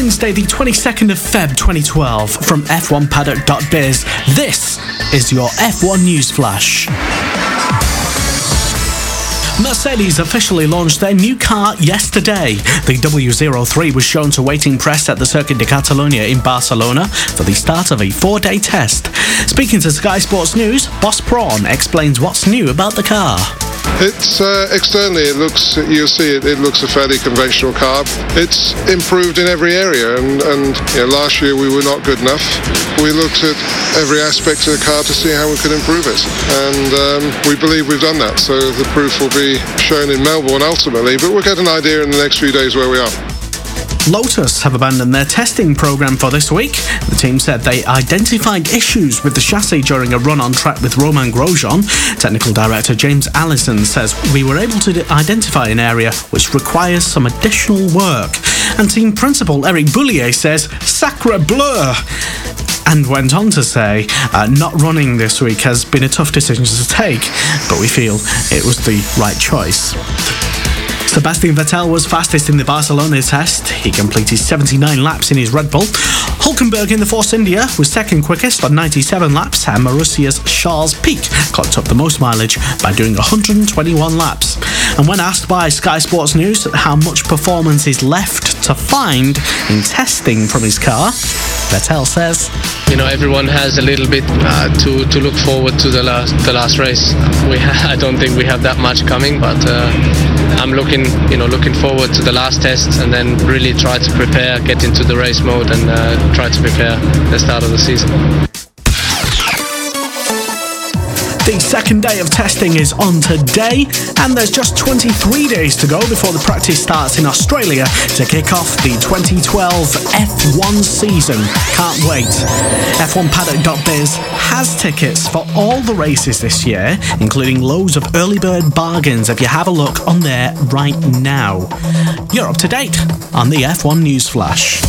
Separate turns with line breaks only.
Wednesday, the 22nd of Feb 2012, from F1Paddock.biz. This is your F1 News Flash. Mercedes officially launched their new car yesterday. The W03 was shown to waiting press at the Circuit de Catalunya in Barcelona for the start of a four day test. Speaking to Sky Sports News, Ross Brawn explains what's new about the car.
It's uh, externally, it looks, you'll see it, it looks a fairly conventional car. It's improved in every area, and, and you know, last year we were not good enough. We looked at every aspect of the car to see how we could improve it, and um, we believe we've done that. So the proof will be shown in Melbourne ultimately, but we'll get an idea in the next few days where we are.
Lotus have abandoned their testing program for this week. The team said they identified issues with the chassis during a run on track with Romain Grosjean. Technical director James Allison says we were able to identify an area which requires some additional work. And team principal Eric Boullier says, Sacre bleu! and went on to say, uh, not running this week has been a tough decision to take, but we feel it was the right choice. Sebastian Vettel was fastest in the Barcelona test. He completed 79 laps in his Red Bull. Hulkenberg in the Force India was second quickest on 97 laps, and Marussia's Charles Pic clocked up the most mileage by doing 121 laps. And when asked by Sky Sports News how much performance is left to find in testing from his car, Vettel says,
"You know, everyone has a little bit uh, to to look forward to the last the last race. We ha- I don't think we have that much coming, but uh, I'm looking you know looking forward to the last test and then really try to prepare, get into the race mode, and uh, try to prepare the start of the season."
The second day of testing is on today, and there's just 23 days to go before the practice starts in Australia to kick off the 2012 F1 season. Can't wait. F1Paddock.biz has tickets for all the races this year, including loads of early bird bargains if you have a look on there right now. You're up to date on the F1 News Flash.